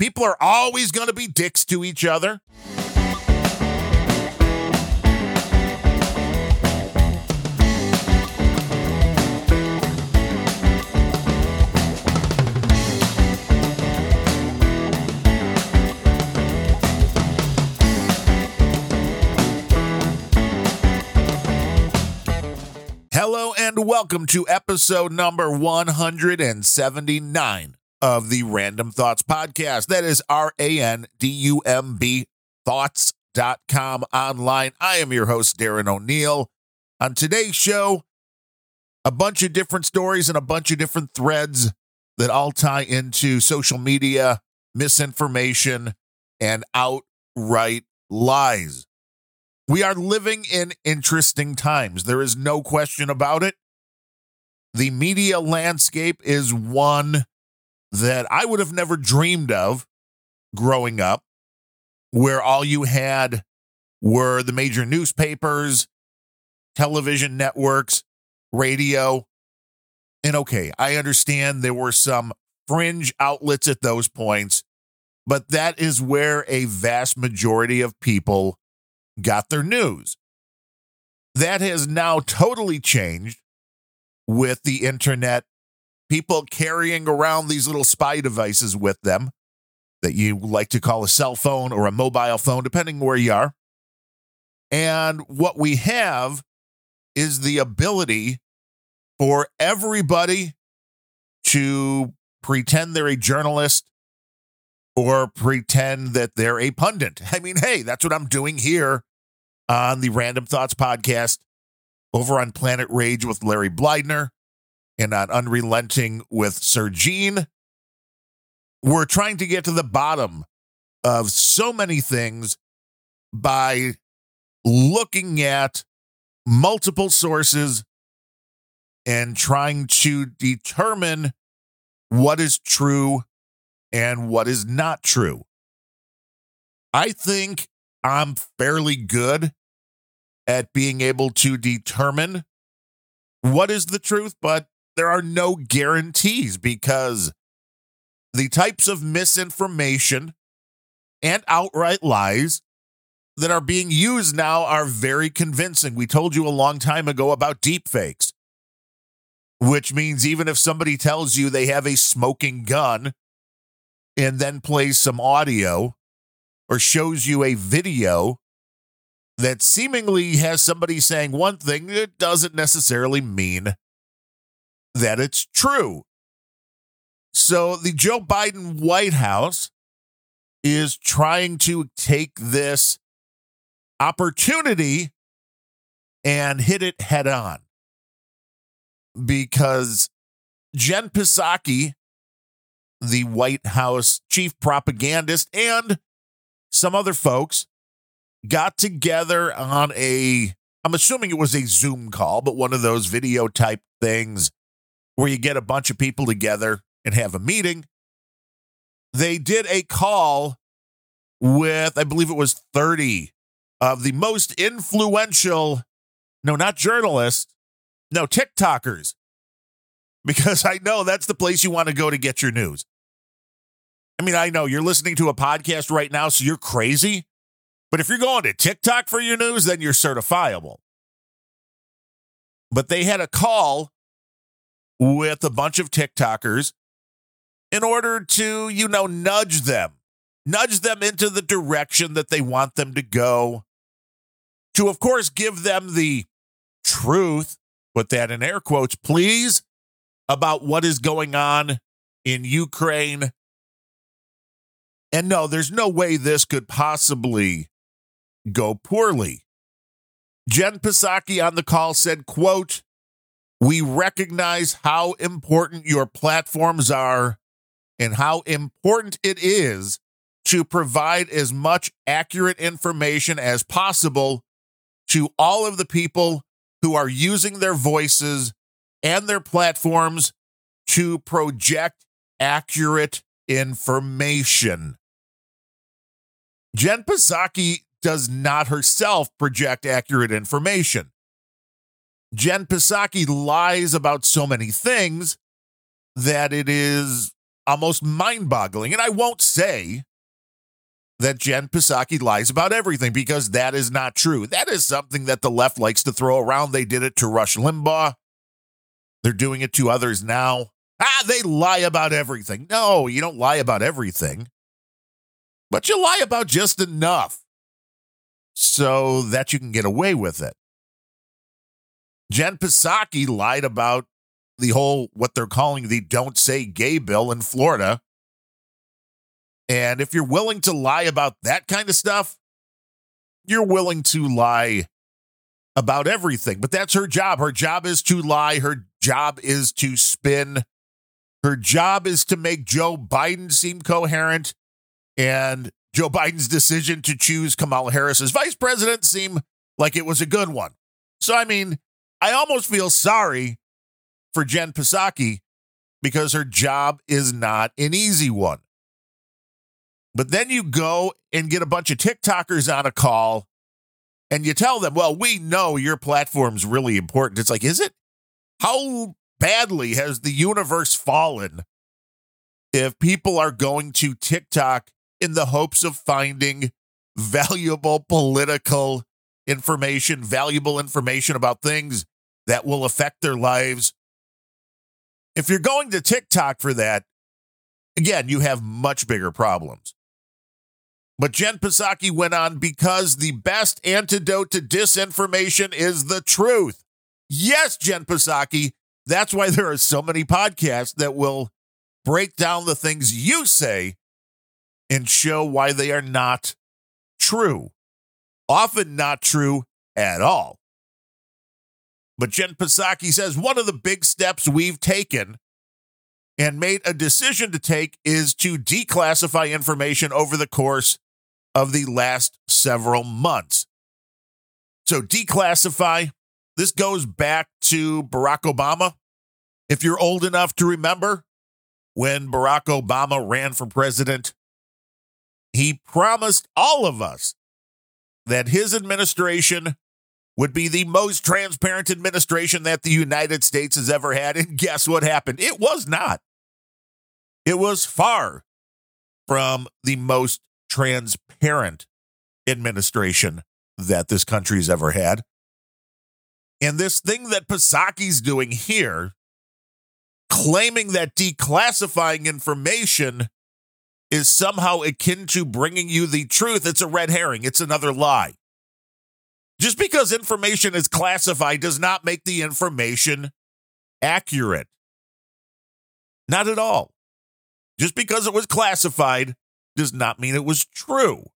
People are always going to be dicks to each other. Hello and welcome to episode number 179 of the Randumb Thoughts Podcast. That is R A N D U M B thoughts.com online. I am your host, Darren O'Neill. On today's show, a bunch of different stories and a bunch of different threads that all tie into social media, misinformation, and outright lies. We are living in interesting times. There is no question about it. The media landscape is one that I would have never dreamed of growing up, where all you had were the major newspapers, television networks, radio. And okay, I understand there were some fringe outlets at those points, but that is where a vast majority of people got their news. That has now totally changed with the internet, people carrying around these little spy devices with them that you like to call a cell phone or a mobile phone, depending where you are. And what we have is the ability for everybody to pretend they're a journalist or pretend that they're a pundit. I mean, hey, that's what I'm doing here on the Randumb Thoughts podcast over on Planet Rage with Larry Blydner and on Unrelenting with Sir Gene. We're trying to get to the bottom of so many things by looking at multiple sources and trying to determine what is true and what is not true. I think I'm fairly good at being able to determine what is the truth, but there are no guarantees because the types of misinformation and outright lies that are being used now are very convincing. We told you a long time ago about deepfakes, which means even if somebody tells you they have a smoking gun and then plays some audio or shows you a video that seemingly has somebody saying one thing, it doesn't necessarily mean that it's true. So the Joe Biden White House is trying to take this opportunity and hit it head on because Jen Psaki, the White House chief propagandist, and some other folks got together on a, I'm assuming it was a Zoom call, but one of those video type things where you get a bunch of people together and have a meeting. They did a call with, I believe it was 30 of the most influential, no, not journalists, no, TikTokers, because I know that's the place you want to go to get your news. I mean, I know you're listening to a podcast right now, so you're crazy. But if you're going to TikTok for your news, then you're certifiable. But they had a call with a bunch of TikTokers in order to, you know, nudge them, nudge them into the direction that they want them to go. To, of course, give them the truth, put that in air quotes, please, about what is going on in Ukraine. And no, there's no way this could possibly go poorly. Jen Psaki on the call said, quote, we recognize how important your platforms are and how important it is to provide as much accurate information as possible to all of the people who are using their voices and their platforms to project accurate information. Jen Psaki does not herself project accurate information. Jen Psaki lies about so many things that it is almost mind boggling. And I won't say that Jen Psaki lies about everything because that is not true. That is something that the left likes to throw around. They did it to Rush Limbaugh. They're doing it to others now. Ah, they lie about everything. No, you don't lie about everything, but you lie about just enough so that you can get away with it. Jen Psaki lied about the whole, what they're calling the Don't Say Gay bill in Florida. And if you're willing to lie about that kind of stuff, you're willing to lie about everything. But that's her job. Her job is to lie. Her job is to spin. Her job is to make Joe Biden seem coherent and Joe Biden's decision to choose Kamala Harris as vice president seem like it was a good one. So, I mean, I almost feel sorry for Jen Psaki because her job is not an easy one. But then you go and get a bunch of TikTokers on a call and you tell them, well, we know your platform's really important. It's like, is it? How badly has the universe fallen if people are going to TikTok in the hopes of finding valuable political information, valuable information about things that will affect their lives? If you're going to TikTok for that, again, you have much bigger problems. But Jen Psaki went on because the best antidote to disinformation is the truth. Yes, Jen Psaki. That's why there are so many podcasts that will break down the things you say and show why they are not true. Often not true at all. But Jen Psaki says one of the big steps we've taken and made a decision to take is to declassify information over the course of the last several months. So, declassify, this goes back to Barack Obama. If you're old enough to remember when Barack Obama ran for president, he promised all of us that his administration would be the most transparent administration that the United States has ever had. And guess what happened? It was not. It was far from the most transparent administration that this country's ever had. And this thing that Psaki's doing here, claiming that declassifying information is somehow akin to bringing you the truth, it's a red herring. It's another lie. Just because information is classified does not make the information accurate. Not at all. Just because it was classified does not mean it was true.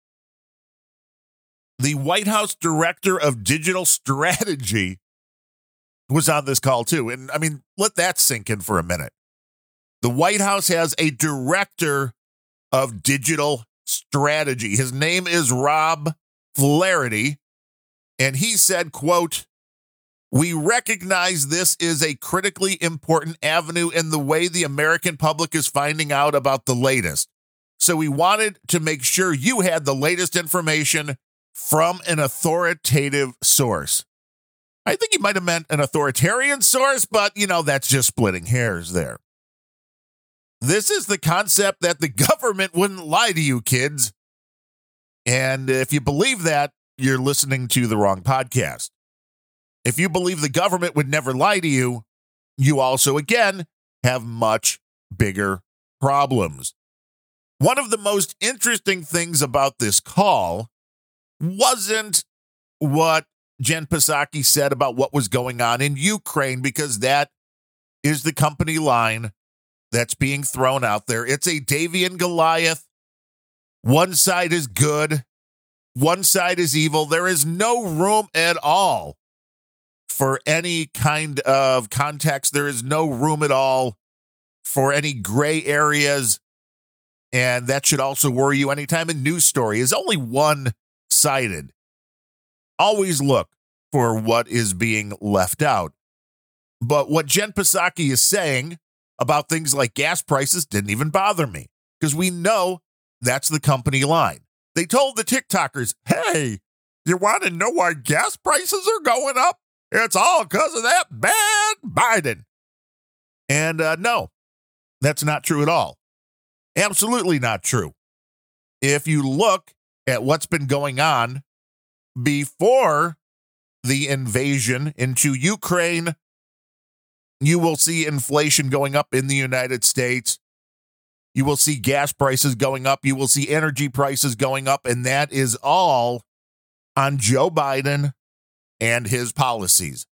The White House Director of Digital Strategy was on this call too. And I mean, let that sink in for a minute. The White House has a director of digital strategy. His name is Rob Flaherty. And he said, quote, we recognize this is a critically important avenue in the way the American public is finding out about the latest. So we wanted to make sure you had the latest information from an authoritative source. I think he might have meant an authoritarian source, but you know, that's just splitting hairs there. This is the concept that the government wouldn't lie to you, kids. And if you believe that, you're listening to the wrong podcast. If you believe the government would never lie to you, you also, again, have much bigger problems. One of the most interesting things about this call wasn't what Jen Psaki said about what was going on in Ukraine, because that is the company line that's being thrown out there. It's a David and Goliath. One side is good, one side is evil. There is no room at all for any kind of context. There is no room at all for any gray areas. And that should also worry you anytime a news story is only one sided. Always look for what is being left out. But what Jen Psaki is saying about things like gas prices didn't even bother me because we know that's the company line. They told the TikTokers, hey, you want to know why gas prices are going up? It's all because of that bad Biden. And uh, no, that's not true at all. Absolutely not true. If you look at what's been going on before the invasion into Ukraine, you will see inflation going up in the United States. You will see gas prices going up. You will see energy prices going up. And that is all on Joe Biden and his policies.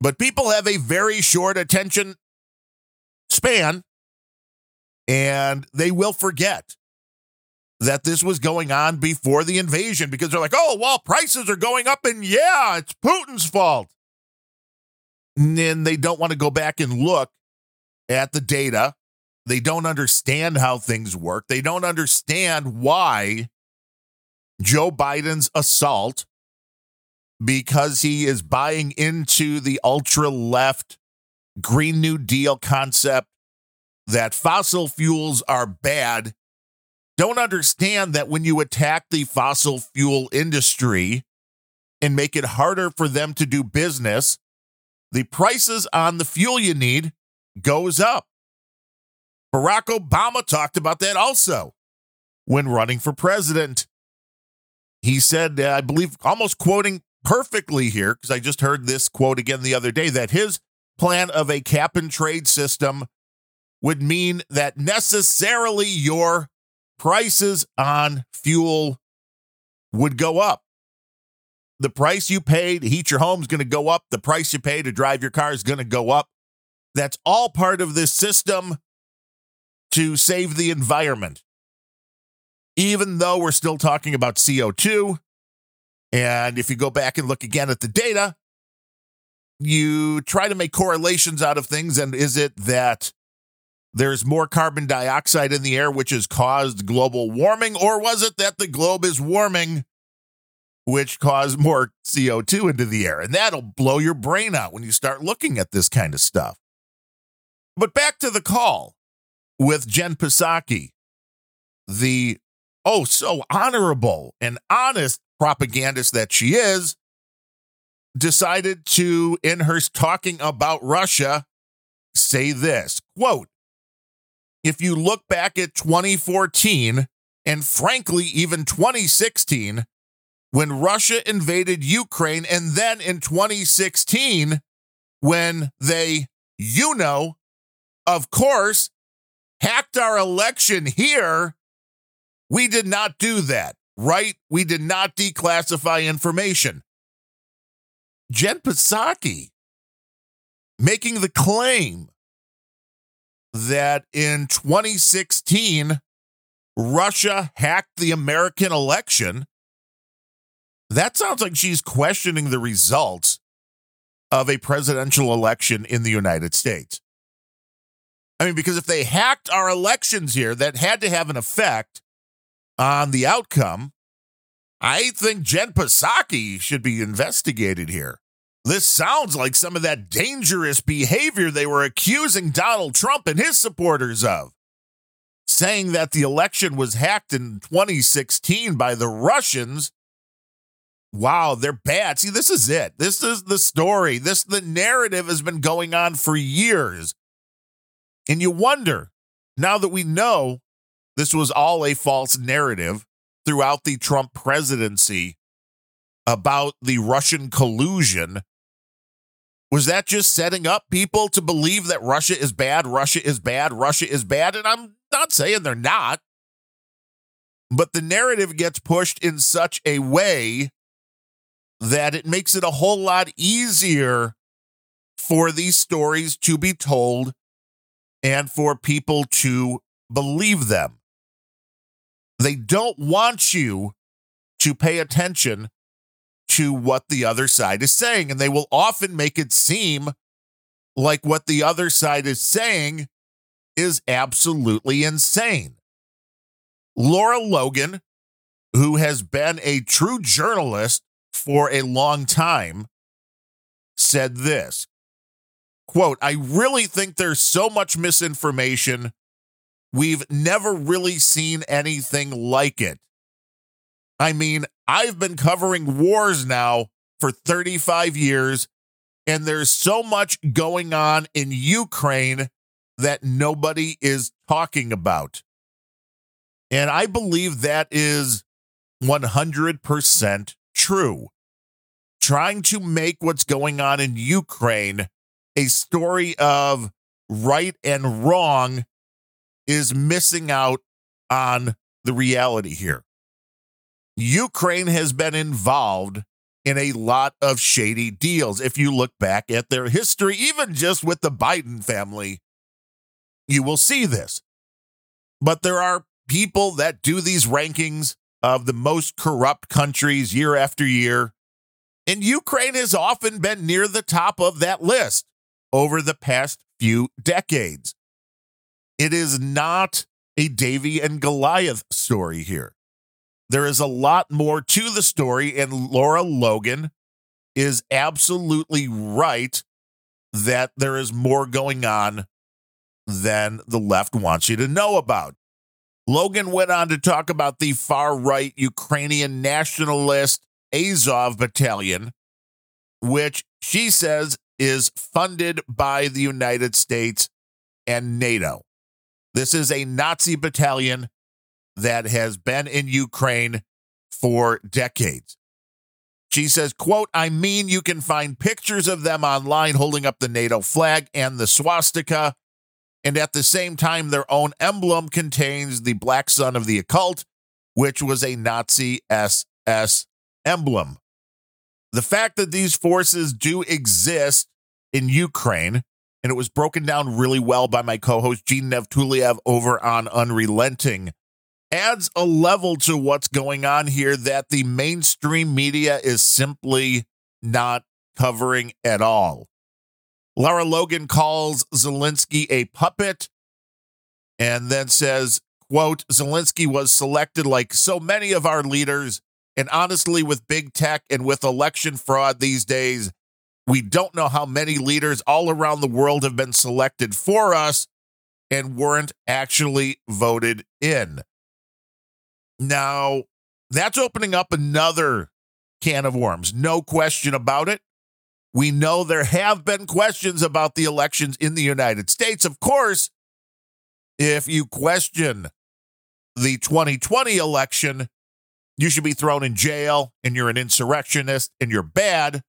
But people have a very short attention span and they will forget that this was going on before the invasion because they're like, oh, well, prices are going up and yeah, it's Putin's fault. And then they don't want to go back and look at the data. They don't understand how things work. They don't understand why Joe Biden's assault, because he is buying into the ultra left Green New Deal concept that fossil fuels are bad don't understand that when you attack the fossil fuel industry and make it harder for them to do business, the prices on the fuel you need goes up. Barack Obama talked about that also when running for president. He said, uh, I believe, almost quoting perfectly here, because I just heard this quote again the other day, that his plan of a cap and trade system would mean that necessarily your prices on fuel would go up. The price you pay to heat your home is going to go up. The price you pay to drive your car is going to go up. That's all part of this system to save the environment. Even though we're still talking about CO2, and if you go back and look again at the data, you try to make correlations out of things. And is it that there's more carbon dioxide in the air, which has caused global warming? Or was it that the globe is warming, which caused more CO2 into the air? And that'll blow your brain out when you start looking at this kind of stuff. But back to the call with Jen Psaki, the oh so honorable and honest propagandist that she is, decided to, in her talking about Russia, say this quote, if you look back at 2014 and frankly, even 2016, when Russia invaded Ukraine, and then in 2016, when they, you know, of course, hacked our election here, we did not do that, right? We did not declassify information. Jen Psaki making the claim that in 2016, Russia hacked the American election. That sounds like she's questioning the results of a presidential election in the United States. I mean, because if they hacked our elections here, that had to have an effect on the outcome. I think Jen Psaki should be investigated here. This sounds like some of that dangerous behavior they were accusing Donald Trump and his supporters of. Saying that the election was hacked in 2016 by the Russians. Wow, they're bad. See, this is it. This is the story. This the narrative has been going on for years. And you wonder, now that we know this was all a false narrative throughout the Trump presidency about the Russian collusion was that just setting up people to believe that Russia is bad, Russia is bad, Russia is bad? And I'm not saying they're not. But the narrative gets pushed in such a way that it makes it a whole lot easier for these stories to be told and for people to believe them. They don't want you to pay attention to what the other side is saying. And they will often make it seem like what the other side is saying is absolutely insane. Lara Logan, who has been a true journalist for a long time, said this quote, I really think there's so much misinformation. We've never really seen anything like it. I mean, I've been covering wars now for 35 years, and there's so much going on in Ukraine that nobody is talking about. And I believe that is 100% true. Trying to make what's going on in Ukraine a story of right and wrong is missing out on the reality here. Ukraine has been involved in a lot of shady deals. If you look back at their history, even just with the Biden family, you will see this. But there are people that do these rankings of the most corrupt countries year after year. And Ukraine has often been near the top of that list over the past few decades. It is not a Davy and Goliath story here. There is a lot more to the story, and Lara Logan is absolutely right that there is more going on than the left wants you to know about. Logan went on to talk about the far right Ukrainian nationalist Azov battalion, which she says is funded by the United States and NATO. This is a Nazi battalion that has been in Ukraine for decades. She says, quote, I mean, you can find pictures of them online holding up the NATO flag and the swastika. And at the same time, their own emblem contains the black sun of the occult, which was a Nazi SS emblem. The fact that these forces do exist in Ukraine, and it was broken down really well by my co host Gene Nevtuliev over on Unrelenting adds a level to what's going on here that the mainstream media is simply not covering at all. Lara Logan calls Zelensky a puppet and then says, quote, Zelensky was selected like so many of our leaders. And honestly, with big tech and with election fraud these days, we don't know how many leaders all around the world have been selected for us and weren't actually voted in. Now, that's opening up another can of worms, no question about it. We know there have been questions about the elections in the United States. Of course, if you question the 2020 election, you should be thrown in jail and you're an insurrectionist and you're bad.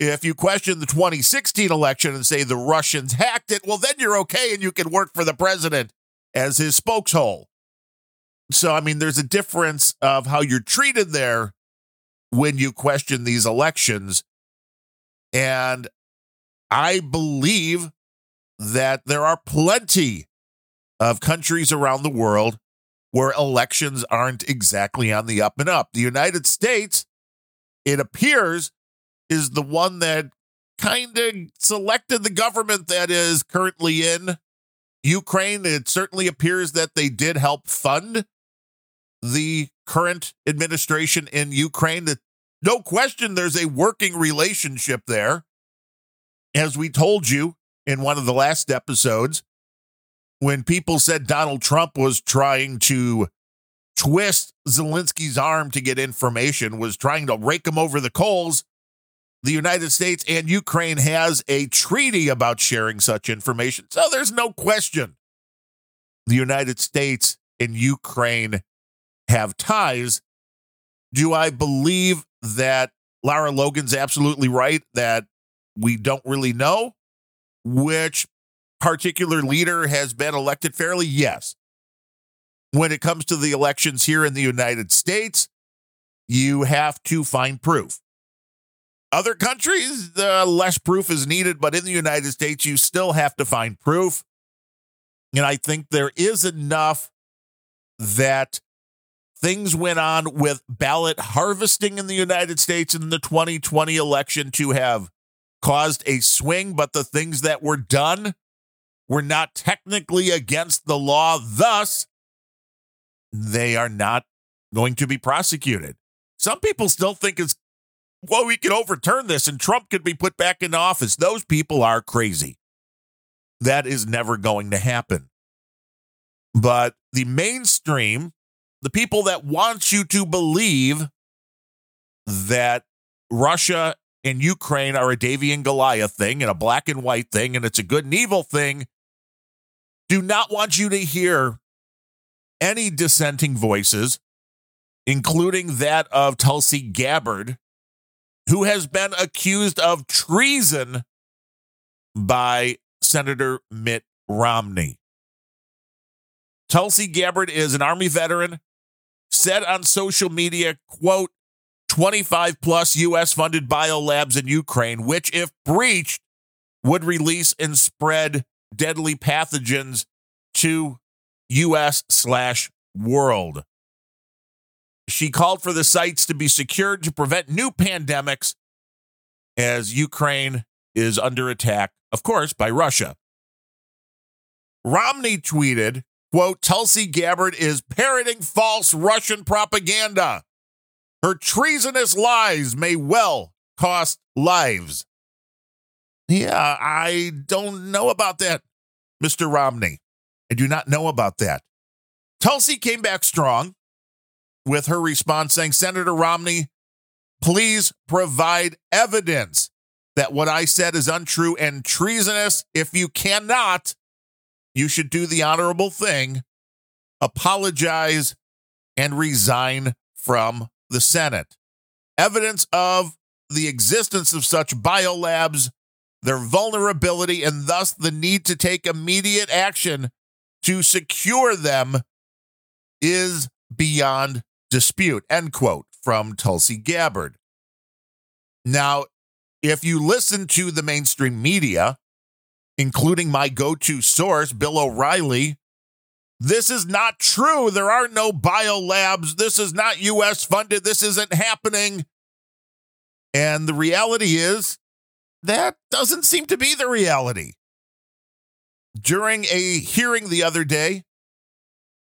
If you question the 2016 election and say the Russians hacked it, well, then you're okay and you can work for the president as his spokeshole. So, I mean, there's a difference of how you're treated there when you question these elections. And I believe that there are plenty of countries around the world where elections aren't exactly on the up and up. The United States, it appears, is the one that kind of selected the government that is currently in Ukraine. It certainly appears that they did help fund the current administration in Ukraine. That no question there's a working relationship there. As we told you in one of the last episodes, when people said Donald Trump was trying to twist Zelensky's arm to get information, was trying to rake him over the coals, the United States and Ukraine has a treaty about sharing such information. So there's no question the United States and Ukraine have ties. Do I believe that Lara Logan's absolutely right that we don't really know which particular leader has been elected fairly? Yes. When it comes to the elections here in the United States, you have to find proof. Other countries, uh, less proof is needed, but in the United States, you still have to find proof. And I think there is enough that things went on with ballot harvesting in the United States in the 2020 election to have caused a swing, but the things that were done were not technically against the law. Thus, they are not going to be prosecuted. Some people still think it's, well, we can overturn this and Trump could be put back in office. Those people are crazy. That is never going to happen. But the mainstream the people that want you to believe that Russia and Ukraine are a Davy and Goliath thing and a black and white thing and it's a good and evil thing, do not want you to hear any dissenting voices, including that of Tulsi Gabbard, who has been accused of treason by Senator Mitt Romney. Tulsi Gabbard is an Army veteran, said on social media, quote, 25 plus U.S. funded biolabs in Ukraine, which, if breached, would release and spread deadly pathogens to U.S. slash world. She called for the sites to be secured to prevent new pandemics as Ukraine is under attack, of course, by Russia. Romney tweeted, quote, Tulsi Gabbard is parroting false Russian propaganda. Her treasonous lies may well cost lives. Yeah, I don't know about that, Mr. Romney. I do not know about that. Tulsi came back strong with her response saying, Senator Romney, please provide evidence that what I said is untrue and treasonous. If you cannot, you should do the honorable thing, apologize, and resign from the Senate. Evidence of the existence of such biolabs, their vulnerability, and thus the need to take immediate action to secure them is beyond dispute. End quote from Tulsi Gabbard. Now, if you listen to the mainstream media, including my go to source, Bill O'Reilly, this is not true. There are no biolabs. This is not US funded. This isn't happening. And the reality is that doesn't seem to be the reality. During a hearing the other day,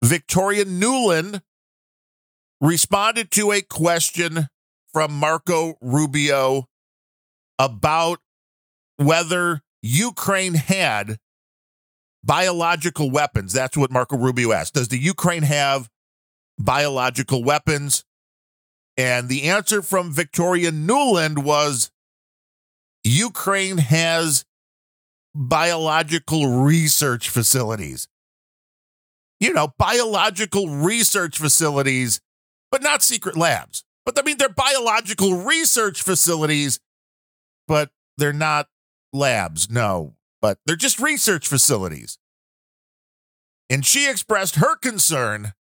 Victoria Nuland responded to a question from Marco Rubio about whether Ukraine had biological weapons. That's what Marco Rubio asked. Does the Ukraine have biological weapons? And the answer from Victoria Nuland was Ukraine has biological research facilities. You know, biological research facilities, but not secret labs. But I mean, they're biological research facilities, but they're not labs. No, but they're just research facilities. And she expressed her concern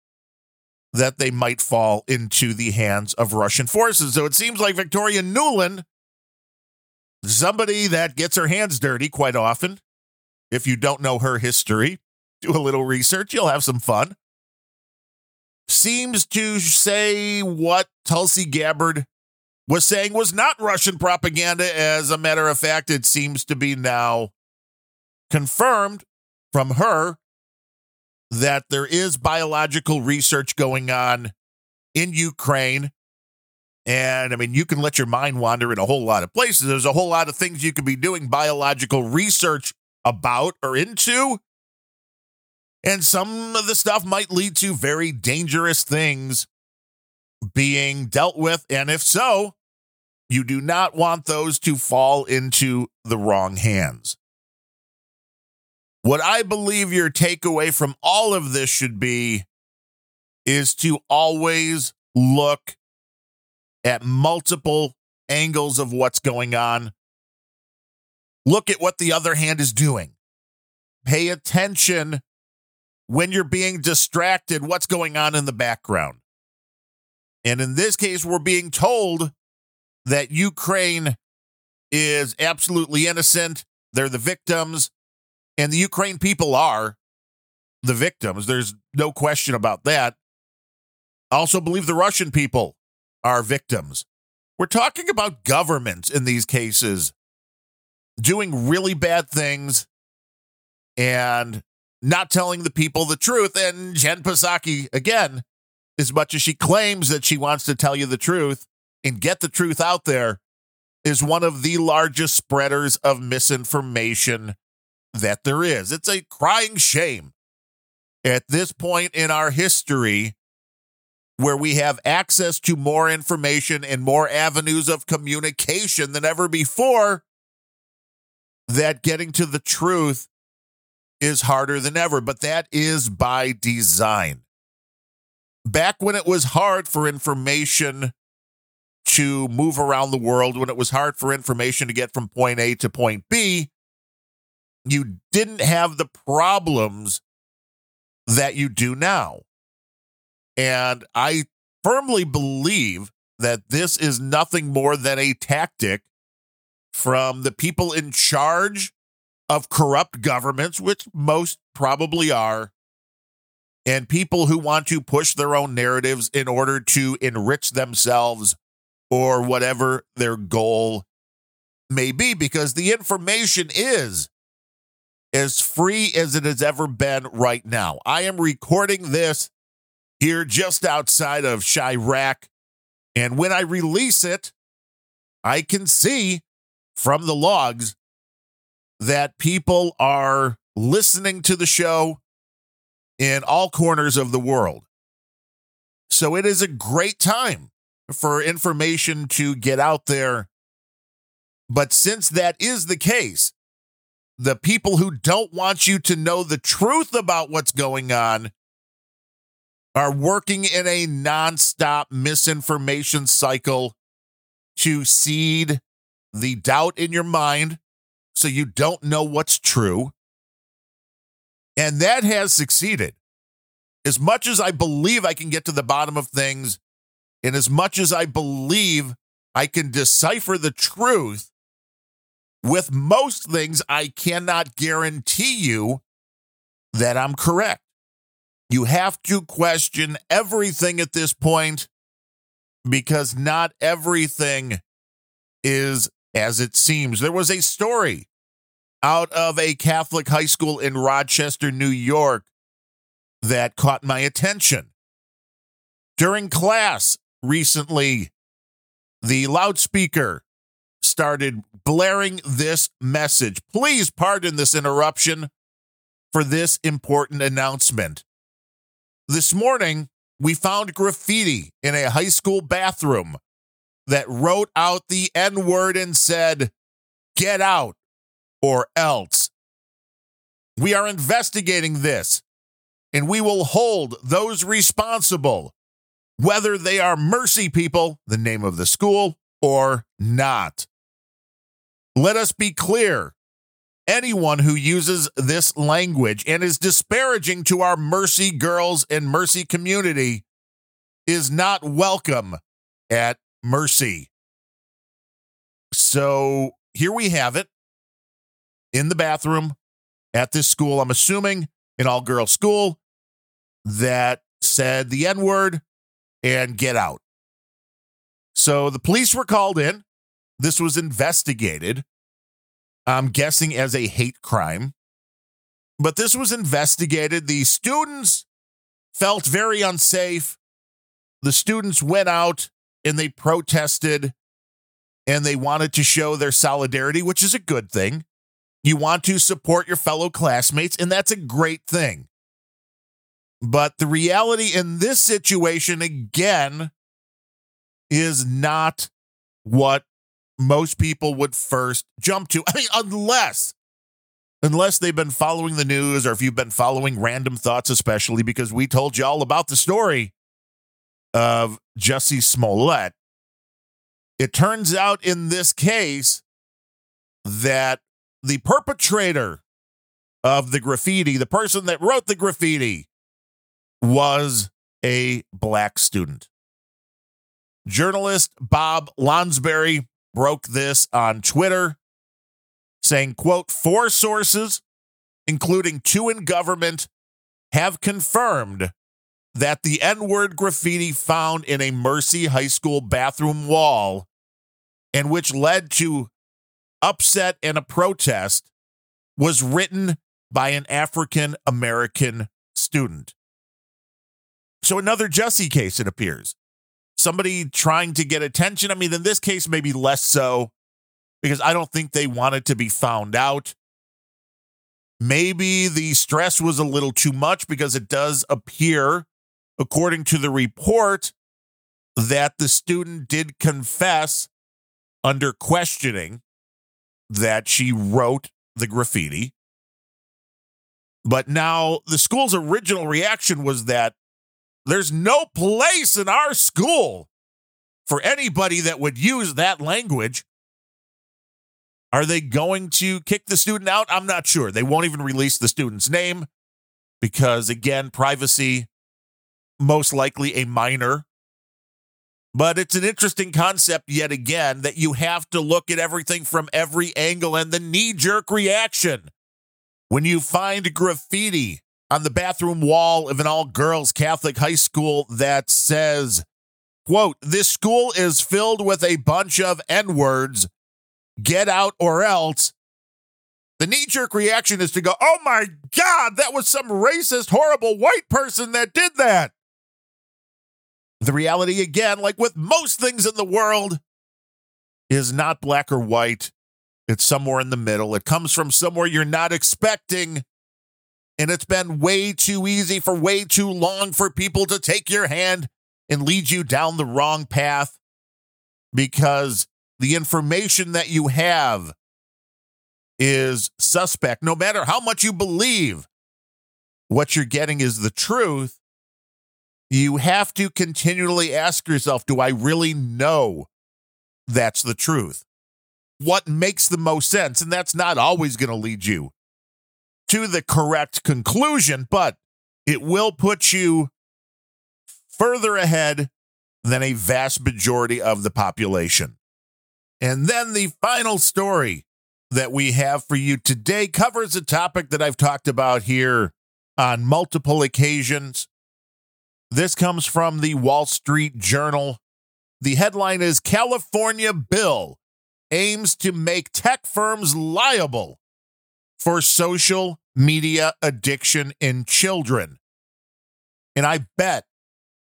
that they might fall into the hands of Russian forces. So it seems like Victoria Nuland, somebody that gets her hands dirty quite often. If you don't know her history, do a little research, you'll have some fun. Seems to say what Tulsi Gabbard was saying was not Russian propaganda. As a matter of fact, it seems to be now confirmed from her that there is biological research going on in Ukraine. And I mean, you can let your mind wander in a whole lot of places. There's a whole lot of things you could be doing biological research about or into. And some of the stuff might lead to very dangerous things being dealt with. And if so, you do not want those to fall into the wrong hands. What I believe your takeaway from all of this should be is to always look at multiple angles of what's going on. Look at what the other hand is doing. Pay attention when you're being distracted, what's going on in the background. And in this case, we're being told that Ukraine is absolutely innocent. They're the victims, and the Ukraine people are the victims. There's no question about that. I also believe the Russian people are victims. We're talking about governments in these cases doing really bad things and not telling the people the truth. And Jen Psaki, again, as much as she claims that she wants to tell you the truth, and get the truth out there is one of the largest spreaders of misinformation that there is. It's a crying shame at this point in our history where we have access to more information and more avenues of communication than ever before that getting to the truth is harder than ever, but that is by design. Back when it was hard for information to move around the world, when it was hard for information to get from point A to point B, you didn't have the problems that you do now. And I firmly believe that this is nothing more than a tactic from the people in charge of corrupt governments, which most probably are, and people who want to push their own narratives in order to enrich themselves or whatever their goal may be, because the information is as free as it has ever been right now. I am recording this here just outside of Chiraq. And when I release it, I can see from the logs that people are listening to the show in all corners of the world. So it is a great time for information to get out there. But since that is the case, the people who don't want you to know the truth about what's going on are working in a nonstop misinformation cycle to seed the doubt in your mind so you don't know what's true. And that has succeeded. As much as I believe I can get to the bottom of things, and as much as I believe I can decipher the truth, with most things, I cannot guarantee you that I'm correct. You have to question everything at this point because not everything is as it seems. There was a story out of a Catholic high school in Rochester, New York, that caught my attention. During class recently, the loudspeaker started blaring this message. Please pardon this interruption for this important announcement. This morning, we found graffiti in a high school bathroom that wrote out the N word and said, Get out or else. We are investigating this and we will hold those responsible, whether they are Mercy People, the name of the school, or not. Let us be clear anyone who uses this language and is disparaging to our Mercy girls and Mercy community is not welcome at Mercy. So here we have it in the bathroom at this school. I'm assuming an all girl school that said the N word and get out. So the police were called in. This was investigated. I'm guessing as a hate crime. But this was investigated. The students felt very unsafe. The students went out and they protested and they wanted to show their solidarity, which is a good thing. You want to support your fellow classmates, and that's a great thing. But the reality in this situation, again, is not what most people would first jump to. I mean, unless unless they've been following the news or if you've been following Randumb Thoughts, especially because we told you all about the story of Jussie Smollett. It turns out in this case that the perpetrator of the graffiti, the person that wrote the graffiti, was a black student. Journalist Bob Lonsberry broke this on Twitter, saying, quote, four sources, including two in government, have confirmed that the N word graffiti found in a Mercy High School bathroom wall and which led to upset and a protest was written by an African American student. So, another Jussie case, it appears somebody trying to get attention. I mean, in this case, maybe less so because I don't think they wanted to be found out. Maybe the stress was a little too much because it does appear, according to the report, that the student did confess under questioning that she wrote the graffiti. But now the school's original reaction was that there's no place in our school for anybody that would use that language. Are they going to kick the student out? I'm not sure. They won't even release the student's name because, again, privacy, most likely a minor. But it's an interesting concept, yet again, that you have to look at everything from every angle and the knee jerk reaction. When you find graffiti on the bathroom wall of an all girls Catholic high school that says, quote, this school is filled with a bunch of N words, get out or else. The knee jerk reaction is to go, oh my God, that was some racist, horrible white person that did that. The reality, again, like with most things in the world, is not black or white. It's somewhere in the middle. It comes from somewhere you're not expecting. And it's been way too easy for way too long for people to take your hand and lead you down the wrong path because the information that you have is suspect. No matter how much you believe what you're getting is the truth, you have to continually ask yourself do I really know that's the truth? What makes the most sense? And that's not always going to lead you to the correct conclusion, but it will put you further ahead than a vast majority of the population. And then the final story that we have for you today covers a topic that I've talked about here on multiple occasions. This comes from the Wall Street Journal. The headline is California Bill aims to make tech firms liable for social media addiction in children. And I bet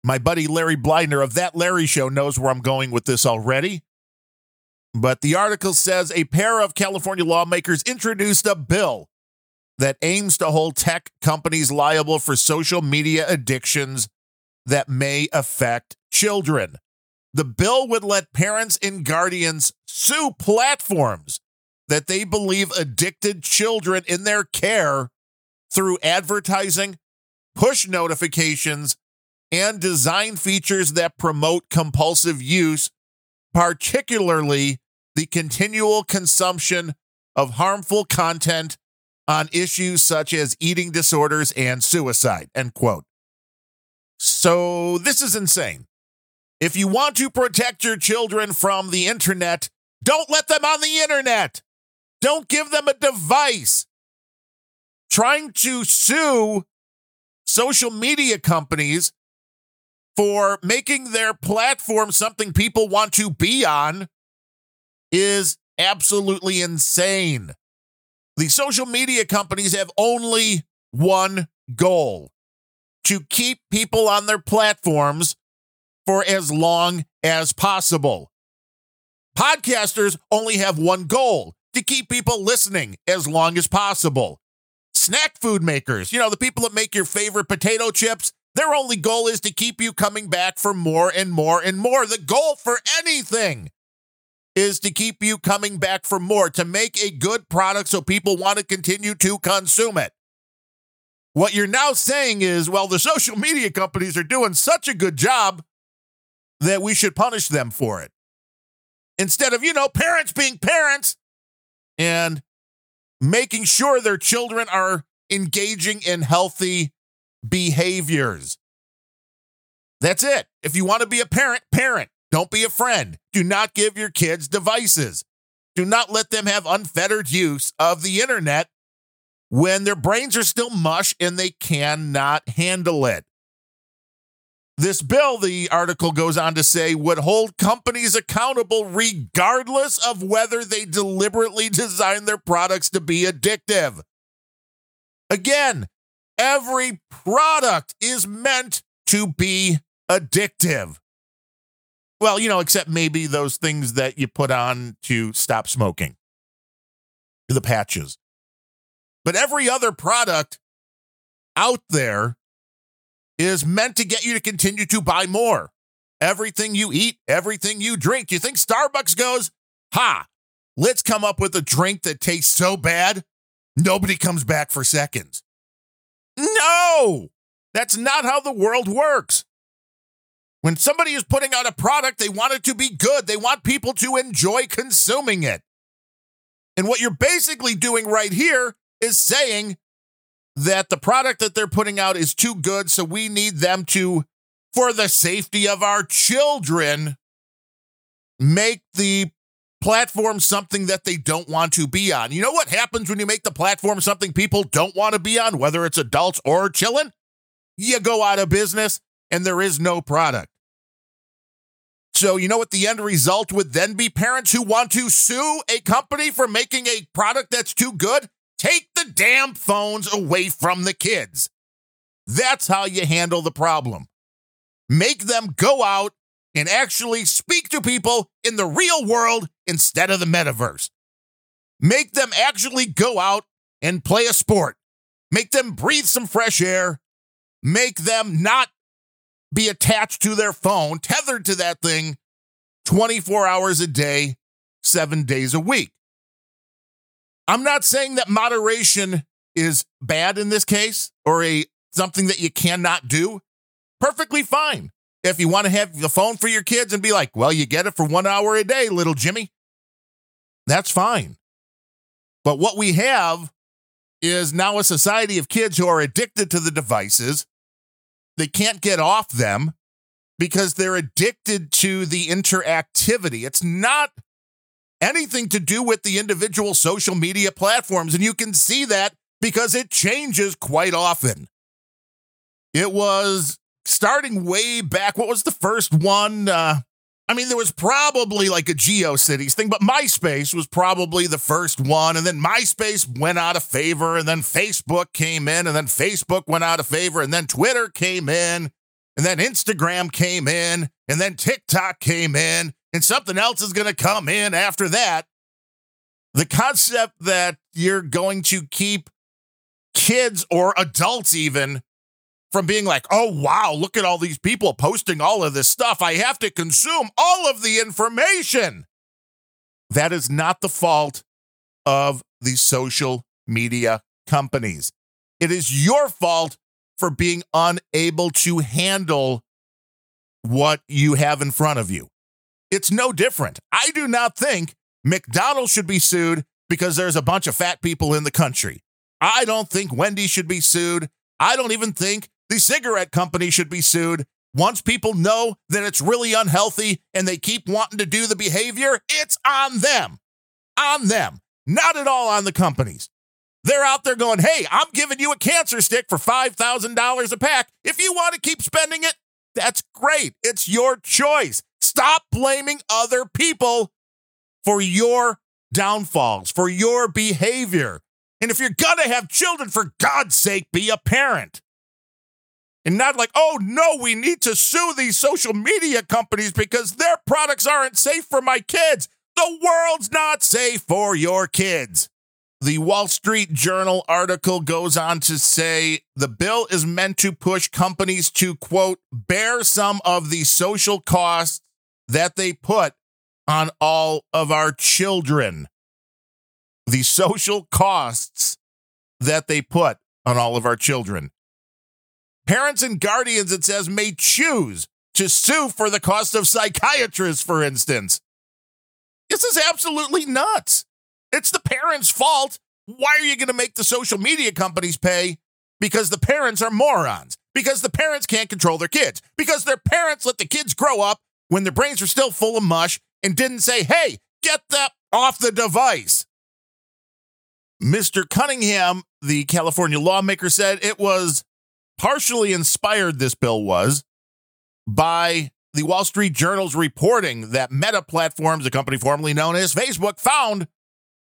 my buddy Larry Bleidner of That Larry Show knows where I'm going with this already. But the article says a pair of California lawmakers introduced a bill that aims to hold tech companies liable for social media addictions that may affect children. The bill would let parents and guardians sue platforms that they believe addicted children in their care through advertising, push notifications, and design features that promote compulsive use, particularly the continual consumption of harmful content on issues such as eating disorders and suicide. End quote. So this is insane. If you want to protect your children from the internet, don't let them on the internet. Don't give them a device. Trying to sue social media companies for making their platform something people want to be on is absolutely insane. The social media companies have only one goal to keep people on their platforms for as long as possible. Podcasters only have one goal to keep people listening as long as possible. Snack food makers, you know, the people that make your favorite potato chips, their only goal is to keep you coming back for more and more and more. The goal for anything is to keep you coming back for more, to make a good product so people want to continue to consume it. What you're now saying is, well, the social media companies are doing such a good job that we should punish them for it. Instead of, you know, parents being parents and making sure their children are engaging in healthy behaviors. That's it. If you want to be a parent, parent. Don't be a friend. Do not give your kids devices. Do not let them have unfettered use of the internet when their brains are still mush and they cannot handle it. This bill, the article goes on to say, would hold companies accountable regardless of whether they deliberately design their products to be addictive. Again, Every product is meant to be addictive. Well, you know, except maybe those things that you put on to stop smoking, the patches. But every other product out there is meant to get you to continue to buy more. Everything you eat, everything you drink. You think Starbucks goes, ha, let's come up with a drink that tastes so bad, nobody comes back for seconds. No, that's not how the world works. When somebody is putting out a product, they want it to be good. They want people to enjoy consuming it. And what you're basically doing right here is saying that the product that they're putting out is too good, so we need them to, for the safety of our children, make the platform something that they don't want to be on. You know what happens when you make the platform something people don't want to be on, whether it's adults or children? You go out of business and there is no product. So, you know what the end result would then be? Parents who want to sue a company for making a product that's too good? Take the damn phones away from the kids. That's how you handle the problem. Make them go out and actually speak to people in the real world instead of the metaverse. Make them actually go out and play a sport. Make them breathe some fresh air. Make them not be attached to their phone, tethered to that thing 24 hours a day, seven days a week. I'm not saying that moderation is bad in this case or a something that you cannot do. Perfectly fine. If you want to have the phone for your kids and be like, well, you get it for one hour a day, little Jimmy, that's fine. But what we have is now a society of kids who are addicted to the devices. They can't get off them because they're addicted to the interactivity. It's not anything to do with the individual social media platforms. And you can see that because it changes quite often. It was starting way back. What was the first one? Uh, I mean, there was probably like a GeoCities thing, but MySpace was probably the first one. And then MySpace went out of favor, and then Facebook came in, and then Facebook went out of favor, and then Twitter came in, and then Instagram came in, and then TikTok came in, and something else is going to come in after that. The concept that you're going to keep kids or adults even from being like, oh, wow, look at all these people posting all of this stuff. I have to consume all of the information. That is not the fault of the social media companies. It is your fault for being unable to handle what you have in front of you. It's no different. I do not think McDonald's should be sued because there's a bunch of fat people in the country. I don't think Wendy should be sued. I don't even think the cigarette company should be sued. Once people know that it's really unhealthy and they keep wanting to do the behavior, it's on them. On them. Not at all on the companies. They're out there going, hey, I'm giving you a cancer stick for $5,000 a pack. If you want to keep spending it, that's great. It's your choice. Stop blaming other people for your downfalls, for your behavior. And if you're going to have children, for God's sake, be a parent. And not like, oh no, we need to sue these social media companies because their products aren't safe for my kids. The world's not safe for your kids. The Wall Street Journal article goes on to say the bill is meant to push companies to, quote, bear some of the social costs that they put on all of our children. The social costs that they put on all of our children. Parents and guardians, it says, may choose to sue for the cost of psychiatrists, for instance. This is absolutely nuts. It's the parents' fault. Why are you going to make the social media companies pay? Because the parents are morons. Because the parents can't control their kids. Because their parents let the kids grow up when their brains were still full of mush and didn't say, hey, get that off the device. Mr. Cunningham, the California lawmaker, said it was partially inspired, this bill was, by the Wall Street Journal's reporting that Meta Platforms, a company formerly known as Facebook, found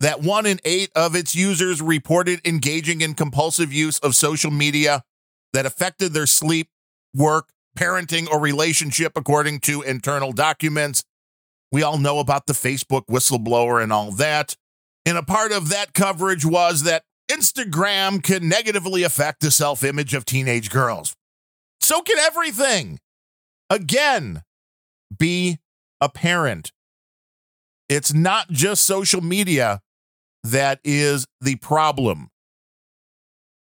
that one in eight of its users reported engaging in compulsive use of social media that affected their sleep, work, parenting, or relationship, according to internal documents. We all know about the Facebook whistleblower and all that. And a part of that coverage was that Instagram can negatively affect the self image of teenage girls. So can everything. Again, be a parent. It's not just social media that is the problem.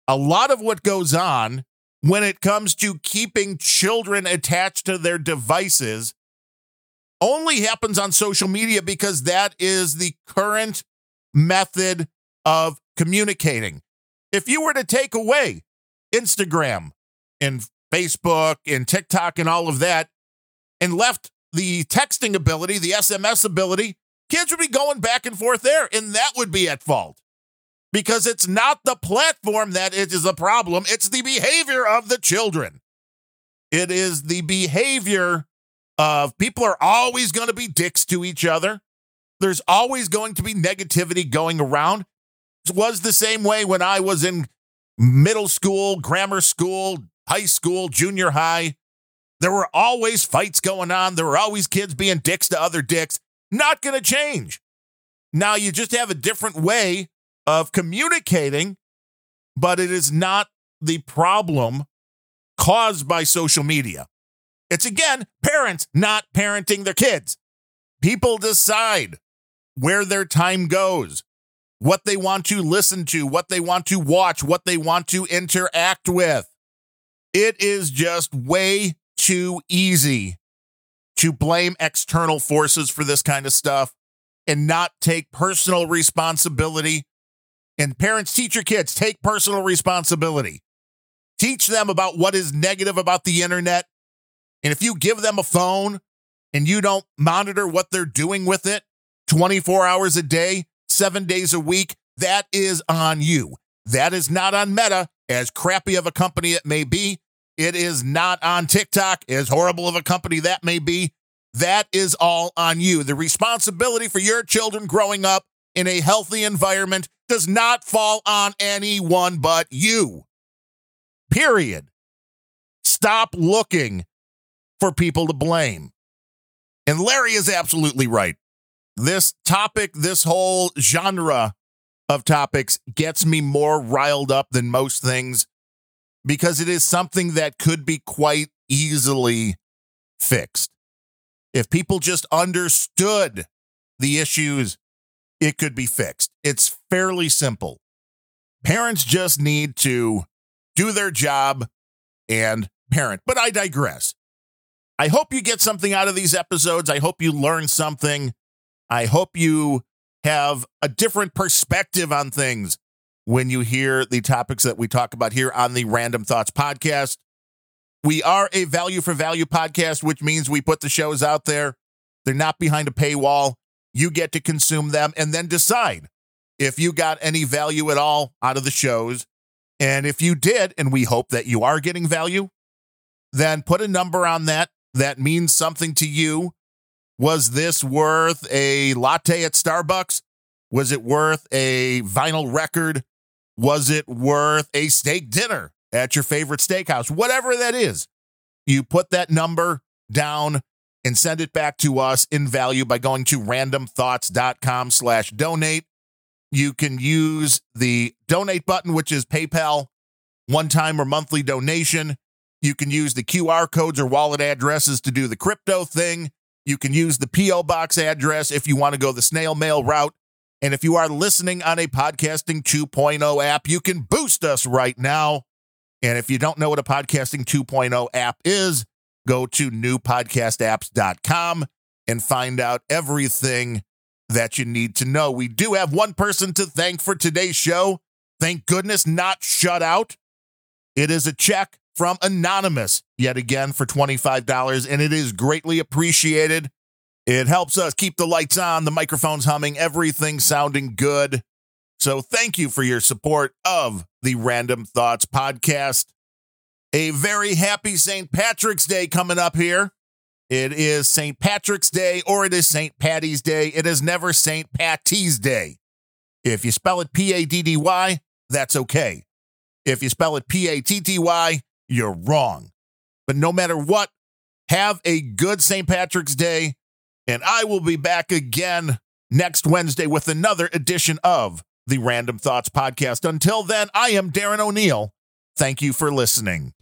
a lot of what goes on when it comes to keeping children attached to their devices only happens on social media because that is the current method of communicating. If you were to take away Instagram and Facebook and TikTok and all of that and left the texting ability, the SMS ability, kids would be going back and forth there, and that would be at fault because it's not the platform that is a problem, it's the behavior of the children. It is the behavior of people are always going to be dicks to each other. There's always going to be negativity going around. It was the same way when I was in middle school, grammar school, high school, junior high. There were always fights going on. There were always kids being dicks to other dicks. Not going to change. Now you just have a different way of communicating, but it is not the problem caused by social media. It's again parents not parenting their kids. People decide where their time goes, what they want to listen to, what they want to watch, what they want to interact with. It is just way too easy to blame external forces for this kind of stuff and not take personal responsibility and parents, teach your kids, take personal responsibility. Teach them about what is negative about the internet. And if you give them a phone and you don't monitor what they're doing with it 24 hours a day, seven days a week, that is on you. That is not on Meta, as crappy of a company it may be. It is not on TikTok, as horrible of a company that may be. That is all on you. The responsibility for your children growing up in a healthy environment does not fall on anyone but you. Period. Stop looking for people to blame. And Larry is absolutely right. This topic, this whole genre of topics gets me more riled up than most things because it is something that could be quite easily fixed. If people just understood the issues it could be fixed. It's fairly simple. Parents just need to do their job and parent. But I digress. I hope you get something out of these episodes. I hope you learn something. I hope you have a different perspective on things when you hear the topics that we talk about here on the Randumb Thoughts podcast. We are a value for value podcast, which means we put the shows out there. They're not behind a paywall. You get to consume them and then decide if you got any value at all out of the shows. And if you did, and we hope that you are getting value, then put a number on that that means something to you. Was this worth a latte at Starbucks? Was it worth a vinyl record? Was it worth a steak dinner at your favorite steakhouse? Whatever that is, you put that number down and send it back to us in value by going to randumbthoughts.com slash donate. You can use the donate button, which is PayPal, one time or monthly donation. You can use the QR codes or wallet addresses to do the crypto thing. You can use the P.O. Box address if you want to go the snail mail route. And if you are listening on a Podcasting 2.0 app, you can boost us right now. And if you don't know what a Podcasting 2.0 app is, go to newpodcastapps.com and find out everything that you need to know. We do have one person to thank for today's show. Thank goodness, not shut out. It is a check from Anonymous yet again for $25, and it is greatly appreciated. It helps us keep the lights on, the microphones humming, everything sounding good. So thank you for your support of the Randumb Thoughts podcast a very happy St. Patrick's Day coming up here. It is St. Patrick's Day or it is St. Patty's Day. It is never St. Patty's Day. If you spell it P A D D Y, that's okay. If you spell it P A T T Y, you're wrong. But no matter what, have a good St. Patrick's Day. And I will be back again next Wednesday with another edition of the Randumb Thoughts Podcast. Until then, I am Darren O'Neill. Thank you for listening.